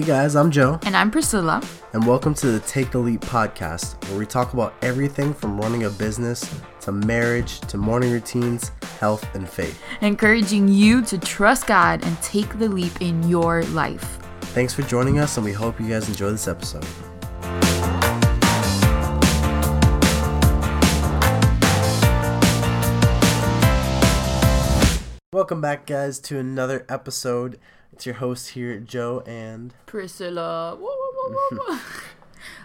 Hey guys, I'm Joe, And I'm Priscilla. and welcome to the Take the Leap podcast, where we talk about everything from running a business to marriage to morning routines, health, and faith. encouraging you to trust God and take the leap in your life. Thanks for joining us, and we hope you guys enjoy this episode. Welcome back, guys, to another episode. It's your host here, Joe, and Priscilla. Woo, woo, woo, woo, woo.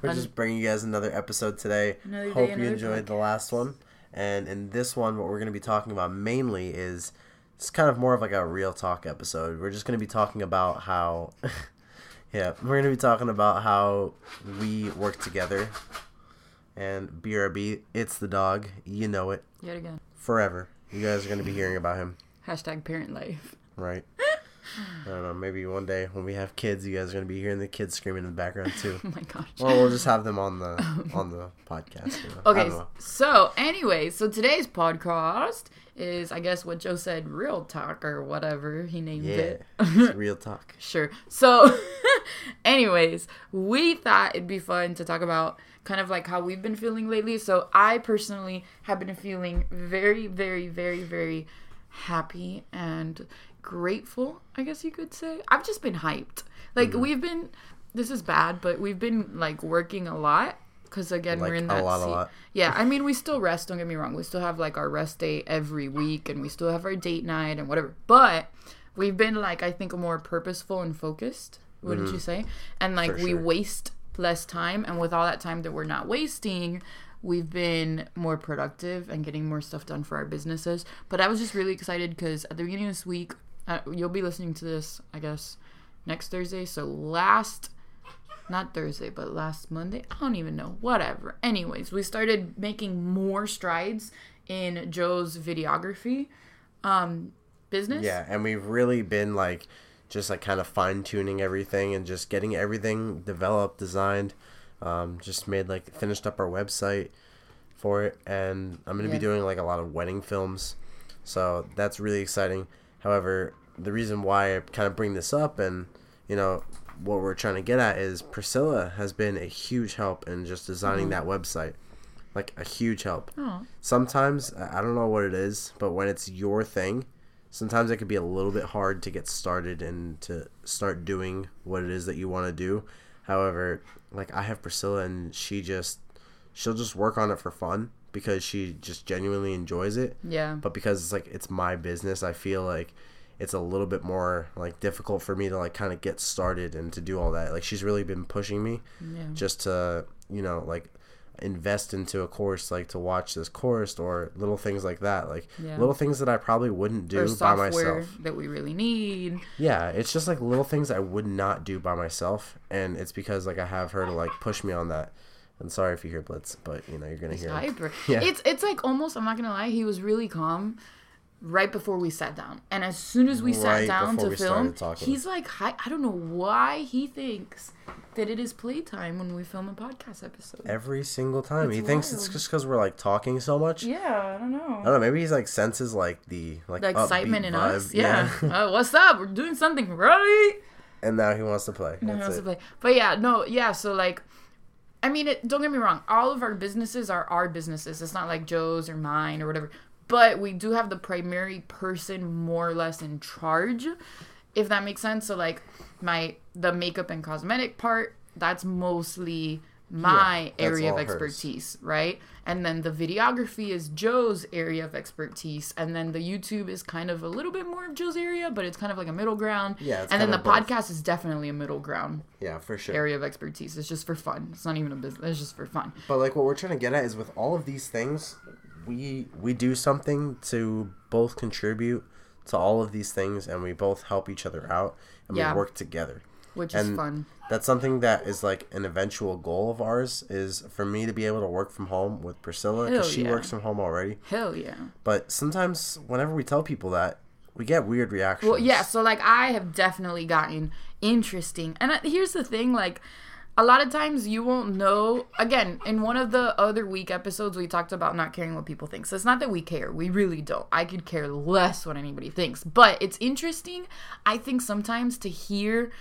we're just bringing you guys another episode today. Another day, Hope you another enjoyed the last one. And in this one, what we're going to be talking about mainly is it's kind of more of like a real talk episode. We're just going to be talking about how, yeah, we're going to be talking about how we work together. And BRB, it's the dog. You know it. Yet again. Forever. You guys are going to be hearing about him, Hashtag parent life. right? I don't know. Maybe one day when we have kids, you guys are going to be hearing the kids screaming in the background too. Oh my gosh. Well, we'll just have them on the um, on the podcast. You know? Okay, so anyway, so today's podcast is, I guess, what Joe said, real talk or whatever he named Yeah, it. it's real talk. Sure. So, anyways, we thought it'd be fun to talk about kind of like how we've been feeling lately. So, I personally have been feeling very, very, very, very happy and grateful, I guess you could say. I've just been hyped. Like, Mm-hmm. we've been, this is bad, but we've been like working a lot. Because again, Like, we're in a that lot, a lot. Yeah, I mean, we still rest. Don't get me wrong. We still have like our rest day every week, and we still have our date night and whatever. But we've been like, I think, more purposeful and focused. Wouldn't you say? And like, Mm-hmm. For we sure. waste less time, and with all that time that we're not wasting, we've been more productive and getting more stuff done for our businesses. But I was just really excited because at the beginning of this week, uh, you'll be listening to this, I guess, next Thursday. So last not Thursday, but last Monday. I don't even know. Whatever. Anyways, we started making more strides in Joe's videography um business. Yeah, and we've really been like just like kind of fine tuning everything and just getting everything developed, designed. Um, just made like finished up our website for it, and I'm gonna Yeah. be doing like a lot of wedding films, so that's really exciting. However, the reason why I kind of bring this up and you know what we're trying to get at is Priscilla has been a huge help in just designing mm-hmm. that website, like a huge help. Oh, sometimes I I don't know what it is, but when it's your thing, sometimes it can be a little bit hard to get started and to start doing what it is that you want to do. However, like I have Priscilla and she just she'll just work on it for fun because she just genuinely enjoys it. yeah. But because it's like it's my business, I feel like it's a little bit more like difficult for me to like kind of get started and to do all that. Like she's really been pushing me Yeah. just to you know like invest into a course like to watch this course or little things like that like Yeah. little things that i probably wouldn't do Or buy software myself that we really need. yeah it's just like little things i would not do by myself and it's because like i have her to like push me on that and sorry if you hear blitz but you know you're gonna hear him. Hyper. Yeah. It's it's like almost I'm not gonna lie, he was really calm right before we sat down. And as soon as we sat down to film, he's like hi I don't know why he thinks that it is playtime when we film a podcast episode. every single time It's he thinks it's just because we're like talking so much Yeah, I don't know. i don't know maybe he's like senses like the like the excitement in vibe. us. Yeah. uh, what's up? We're doing something right. and now he wants to play No, That's no, it. to play. But yeah, no, yeah. So like, I mean, it, don't get me wrong. All of our businesses are our businesses. It's not like Joe's or mine or whatever. But we do have the primary person more or less in charge, if that makes sense. So like, my the makeup and cosmetic part, that's mostly my that's area of all hers. expertise, right? And then the videography is Joe's area of expertise, and then the YouTube is kind of a little bit more of Joe's area, but it's kind of like a middle ground. Yeah, and then the both. podcast is definitely a middle ground yeah for sure area of expertise. It's just for fun. It's not even a business. It's just for fun. But like what we're trying to get at is with all of these things, we we do something to both contribute to all of these things, and we both help each other out, and Yeah. we work together. Which is fun. That's something that is like an eventual goal of ours is for me to be able to work from home with Priscilla because she yeah. works from home already. Hell yeah. But sometimes whenever we tell people that, we get weird reactions. Well, yeah. So like, I have definitely gotten interesting. And uh, here's the thing, like. A lot of times you won't know. Again, in one of the other week episodes, we talked about not caring what people think. So it's not that we care. We really don't. I could care less what anybody thinks. But it's interesting, I think, sometimes to hear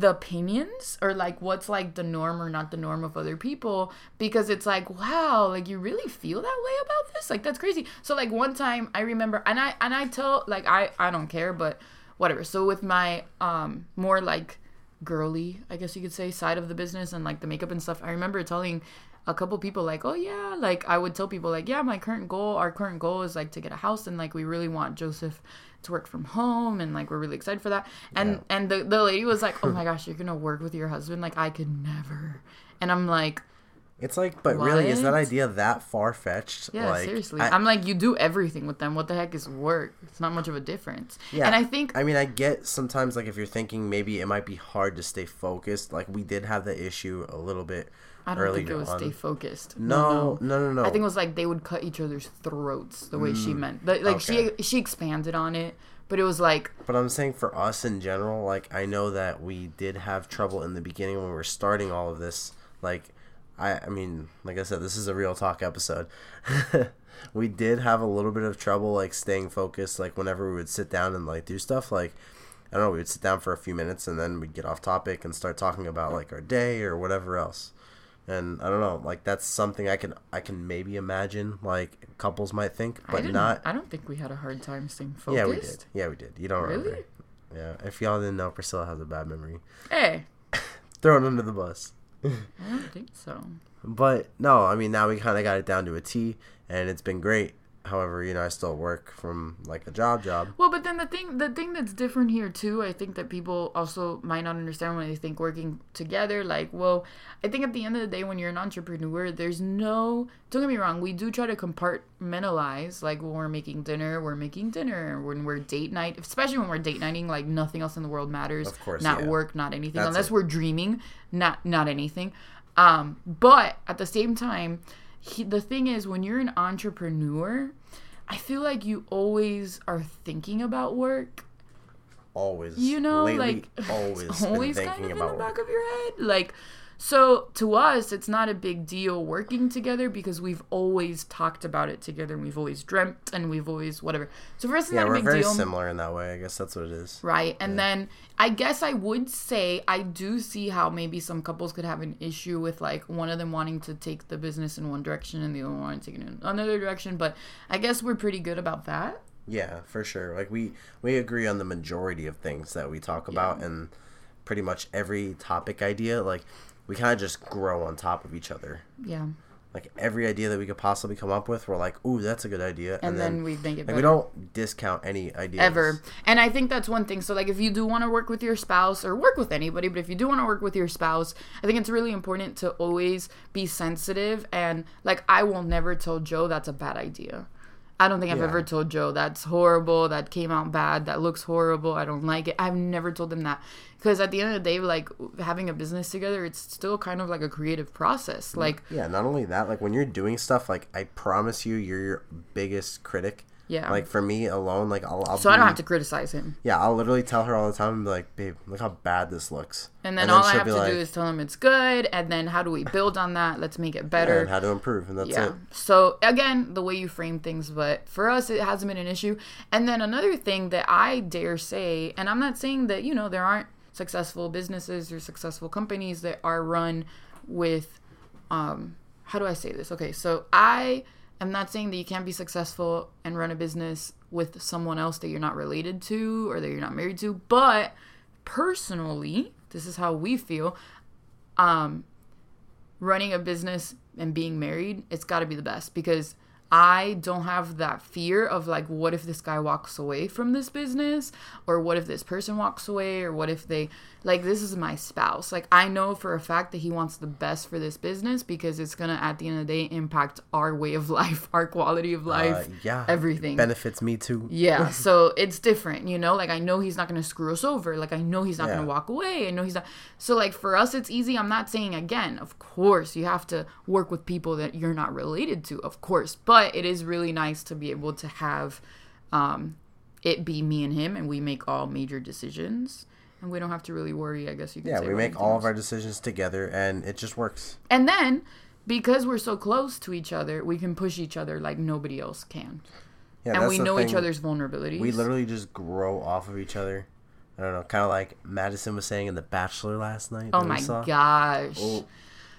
the opinions or like what's like the norm or not the norm of other people because it's like wow like you really feel that way about this? Like that's crazy. So like one time i remember and i and i tell like i i don't care but whatever. So with my um more like girly i guess you could say side of the business and like the makeup and stuff i remember telling a couple people like oh yeah like i would tell people like yeah my current goal our current goal is like to get a house and like we really want joseph to work from home and like we're really excited for that and Yeah. and the, the lady was like oh my gosh you're gonna work with your husband like i could never and i'm like It's like, but really, is that idea that far fetched? yeah like, seriously I, am like you do everything with them what the heck is work it's not much of a difference Yeah. and i think I mean, I get sometimes like if you're thinking maybe it might be hard to stay focused. Like we did have the issue a little bit i don't think it was on. stay focused No, no, no, no. no, I think it was like they would cut each other's throats the way she meant. Like, like Mm, okay. she she expanded on it, but it was like But I'm saying for us in general, like I know that we did have trouble in the beginning when we were starting all of this. Like I I mean, like I said, this is a real talk episode. we did have a little bit of trouble like staying focused like whenever we would sit down and like do stuff like I don't know, we would sit down for a few minutes and then we'd get off topic and start talking about like our day or whatever else. And I don't know, like that's something I can I can maybe imagine like couples might think, but didn't. not I don't think we had a hard time staying focused. yeah, we did. Yeah, we did. You don't Really? remember. Yeah. If y'all didn't know, Priscilla has a bad memory. Hey, Thrown under the bus. I don't think so. But no, I mean now we kind of got it down to a T, and it's been great. However, you know, I still work from like a job job. Well, but then the thing, the thing that's different here too, I think that people also might not understand when they think working together. Like, well, I think at the end of the day, when you're an entrepreneur, there's no. Don't get me wrong, we do try to compartmentalize. Like when we're making dinner, we're making dinner. When we're date night, especially when we're date nighting, like nothing else in the world matters. Of course, not yeah. work, not anything, That's unless it. we're dreaming, not not anything. Um, but at the same time, he, the thing is, when you're an entrepreneur, I feel like you always are thinking about work. Always, You know, lately, like always, always thinking kind of in the work. back of your head. Like, so to us, it's not a big deal working together because we've always talked about it together and we've always dreamt and we've always whatever. So for us, it's Yeah, not a we're big very deal. similar in that way. I guess that's what it is. Right. And then I guess I would say I do see how maybe some couples could have an issue with like one of them wanting to take the business in one direction and the other one wanting to take it in another direction. But I guess we're pretty good about that. Yeah, for sure. Like we we agree on the majority of things that we talk about, and pretty much every topic idea. Like we kind of just grow on top of each other. Yeah. Like every idea that we could possibly come up with, we're like, "Ooh, that's a good idea," And, then, we make it like we don't discount any ideas ever. And I think that's one thing. So like if you do want to work with your spouse or work with anybody, but if you do want to work with your spouse, I think it's really important to always be sensitive and like I will never tell Joe that's a bad idea. I don't think I've Yeah. ever told Joe that's horrible, that came out bad, that looks horrible, I don't like it. I've never told him that. Because at the end of the day, like having a business together, it's still kind of like a creative process. Mm, like, Yeah, not only that, like when you're doing stuff, like I promise you, you're your biggest critic. Yeah. Like for me alone, like I'll, I'll so I don't have to criticize him. Yeah, I'll literally tell her all the time, like, "Babe, look how bad this looks." And then, all I have to like, do is tell him it's good, and then how do we build on that? Let's make it better. and how to improve, and that's yeah. it. So again, the way you frame things, but for us, it hasn't been an issue. And then another thing that I dare say, and I'm not saying that you know there aren't successful businesses or successful companies that are run with, um, how do I say this? Okay, so I am not saying that you can't be successful and run a business with someone else that you're not related to or that you're not married to, but personally, this is how we feel. Um, running a business and being married, it's got to be the best because I don't have that fear of like, what if this guy walks away from this business? Or what if this person walks away? Or what if they, like, this is my spouse. Like, I know for a fact that he wants the best for this business because it's going to, at the end of the day, impact our way of life, our quality of life, Uh, yeah, everything. benefits me too. Yeah, so it's different, you know. Like I know he's not gonna screw us over. Like I know he's not Yeah. gonna walk away. I know he's not. So like for us, it's easy. I'm not saying again. Of course, you have to work with people that you're not related to. Of course, but it is really nice to be able to have um, it be me and him, and we make all major decisions, and we don't have to really worry. I guess you could say. Yeah, we make all else. of our decisions together, and it just works. And then because we're so close to each other, we can push each other like nobody else can, Yeah, and we know each other's vulnerabilities. We literally just grow off of each other. I don't know, kind of like Madison was saying in The Bachelor last night. Oh my gosh. Oh.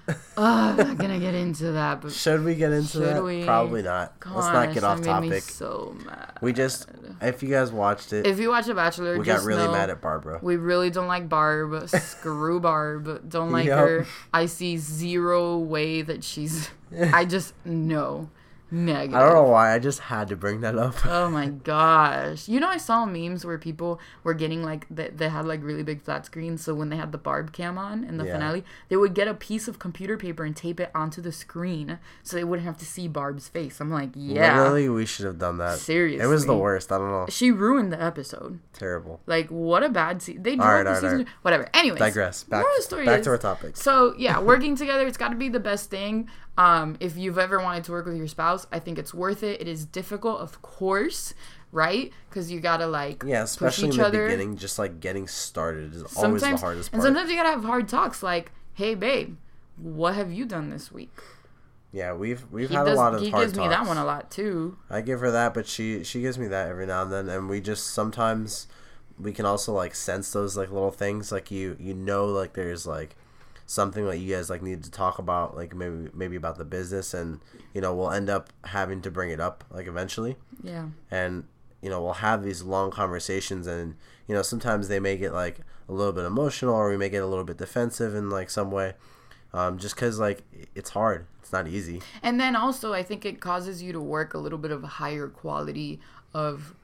Ugh, I'm not gonna get into that, but Should we get into Should that? we? Probably not. Let's not get off that made me topic. so mad. We just, if you guys watched it, If you watch The Bachelor, we got really know mad at Barbara. we really don't like Barb. Screw Barb. Don't like Yup. her. I see zero way that she's. I just no negative. I don't know why. I just had to bring that up. Oh my gosh. You know, I saw memes where people were getting like, they, they had like really big flat screens. So when they had the Barb cam on in the Yeah. finale, they would get a piece of computer paper and tape it onto the screen so they wouldn't have to see Barb's face. I'm like, yeah. Literally, we should have done that. Seriously. It was the worst. I don't know. She ruined the episode. Terrible. Like, what a bad season. They All right, the right, season. right. Whatever. Anyways. Digress. Back, moral of story back is- to our topic. So yeah, working together, it's got to be the best thing. Um, if you've ever wanted to work with your spouse, I think it's worth it. It is difficult, of course, right? Because you gotta like Yeah, especially in the other. beginning, just like getting started is always the Sometimes, hardest and sometimes you gotta have hard talks, like, "Hey, babe, what have you done this week?" yeah, we've we've He had does. a lot of hard. he hard gives talks. me that one a lot too. I give her that, but she she gives me that every now and then, and we just sometimes we can also like sense those like little things, like you you know like there's like something that you guys like need to talk about, like maybe maybe about the business, and you know we'll end up having to bring it up like eventually, Yeah. and you know we'll have these long conversations, and you know sometimes they may get like a little bit emotional, or we may get a little bit defensive in like some way, um, just because like it's hard, it's not easy. And then also, I think it causes you to work a little bit of a higher quality of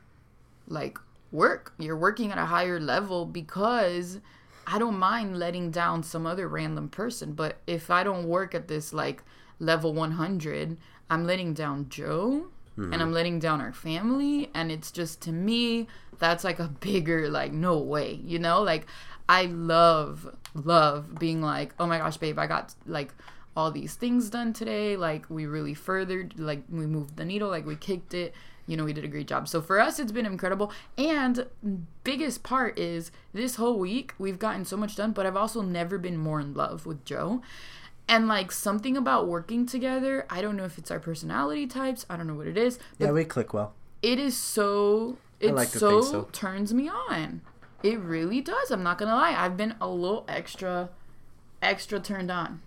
like work. You're working at a higher level because I don't mind letting down some other random person. But if I don't work at this like level 100, I'm letting down Joe and I'm mm-hmm. letting down our family. And it's just to me, that's like a bigger, like, no way, you know? Like, I love, love being like, oh my gosh, babe, I got like all these things done today. Like we really furthered, like we moved the needle, like we kicked it. You know, we did a great job. So for us, it's been incredible. And biggest part is this whole week we've gotten so much done, but I've also never been more in love with Joe. And like something about working together, I don't know if it's our personality types. I don't know what it is, but Yeah, we click well. it is so it like to so, so. turns me on. It really does. I'm not gonna lie. I've been a little extra, extra turned on.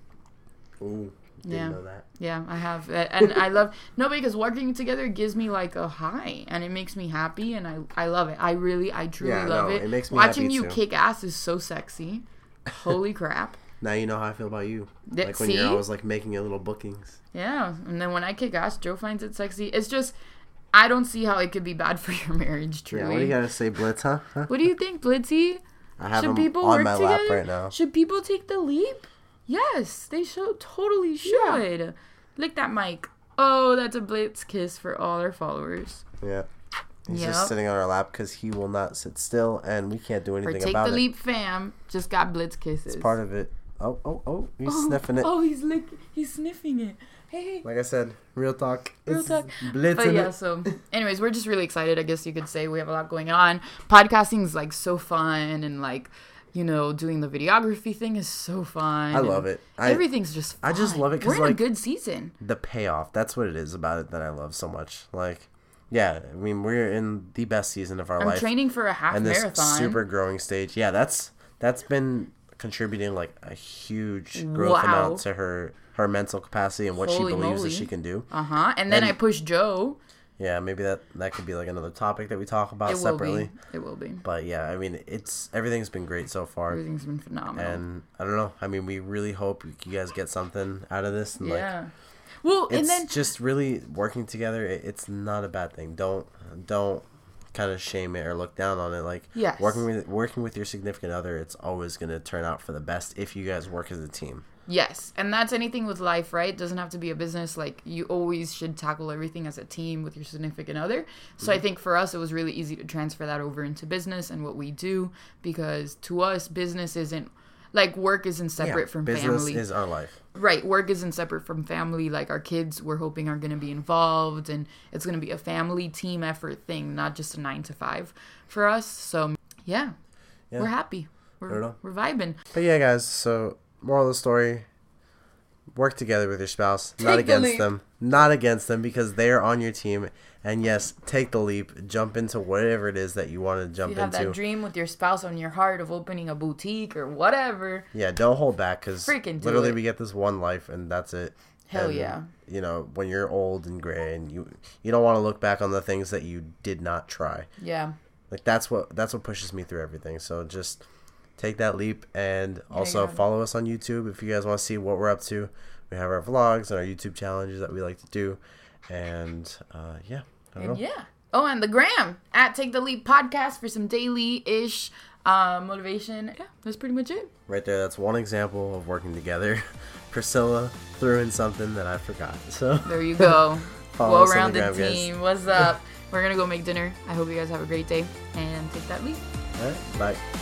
Ooh, didn't Yeah. know that. Yeah, I have, and I love no because working together gives me like a high, and it makes me happy, and I I love it. I really, I truly Yeah, love no, it. it makes me Watching you too. kick ass is so sexy. Holy crap! Now you know how I feel about you. Th- Like when see? you're always like making your little bookings. Yeah, and then when I kick ass, Joe finds it sexy. It's just, I don't see how it could be bad for your marriage. Truly. Yeah, what do you gotta say, Blitz, huh? What do you think, Blitzy? I have Should people on work my together? lap right now. Should people take the leap? Yes, they should. Totally should. Lick that mic. Oh, that's a blitz kiss for all our followers. Yeah. He's Yep. just sitting on our lap because he will not sit still, and we can't do anything take about the it. leap, fam. Just got blitz kisses. It's part of it. Oh, oh, oh! He's oh, sniffing it. Oh, he's lick. He's sniffing it. Hey, hey. Like I said, real talk. Real It's talk. Blitzing But yeah, it. so anyways, we're just really excited. I guess you could say we have a lot going on. Podcasting is like so fun, and like you know, doing the videography thing is so fun. I love it. I, Everything's just. Fun. I just love it 'cause, we're in like- a good season. the payoff. That's what it is about it that I love so much. Like, yeah, I mean, we're in the best season of our I'm life, training for a half and this marathon. super growing stage. Yeah, that's that's been contributing like a huge growth Wow. amount to her her mental capacity and what Holy she believes moly. that she can do. Uh huh. And then And- I pushed Joe. Yeah, maybe that that could be like another topic that we talk about It separately. be. It will be. But yeah, I mean, it's everything's been great so far, Everything's been phenomenal. and I don't know. I mean, we really hope you guys get something out of this. And like, yeah. Well, it's and then just really working together. It, it's not a bad thing. Don't don't kind of shame it or look down on it. Like Yes. working with working with your significant other, it's always gonna turn out for the best if you guys work as a team. Yes, and that's anything with life, right? doesn't have to be a business. Like you always should tackle everything as a team with your significant other. So I Mm-hmm. think for us, it was really easy to transfer that over into business and what we do because to us, business isn't like work isn't separate from business family. is our life. right work isn't separate from family like our kids we're hoping are going to be involved and it's going to be a family team effort thing not just a nine to five for us so yeah, Yeah. we're happy we're, we're vibing But yeah, guys. So moral of the story: work together with your spouse, not Take the against leap. them, not against them, because they are on your team And yes, take the leap, jump into whatever it is that you want to jump You have into. that dream with your spouse on your heart of opening a boutique or whatever. Yeah, don't hold back because Freaking do literally it. we get this one life and that's it. Hell And, yeah. You know, when you're old and gray and you you don't want to look back on the things that you did not try. Yeah. Like that's what that's what pushes me through everything. So just take that leap and also yeah. follow us on YouTube if you guys want to see what we're up to. We have our vlogs and our YouTube challenges that we like to do. And uh, yeah. And yeah. Oh, and the gram at Take the Leap podcast for some daily ish uh, motivation. Yeah, that's pretty much it. Right there, that's one example of working together. Priscilla threw in something that I forgot. So There you go. Well the rounded gram, guys. team. What's up? We're going to go make dinner. I hope you guys have a great day and take that leap. all right, bye.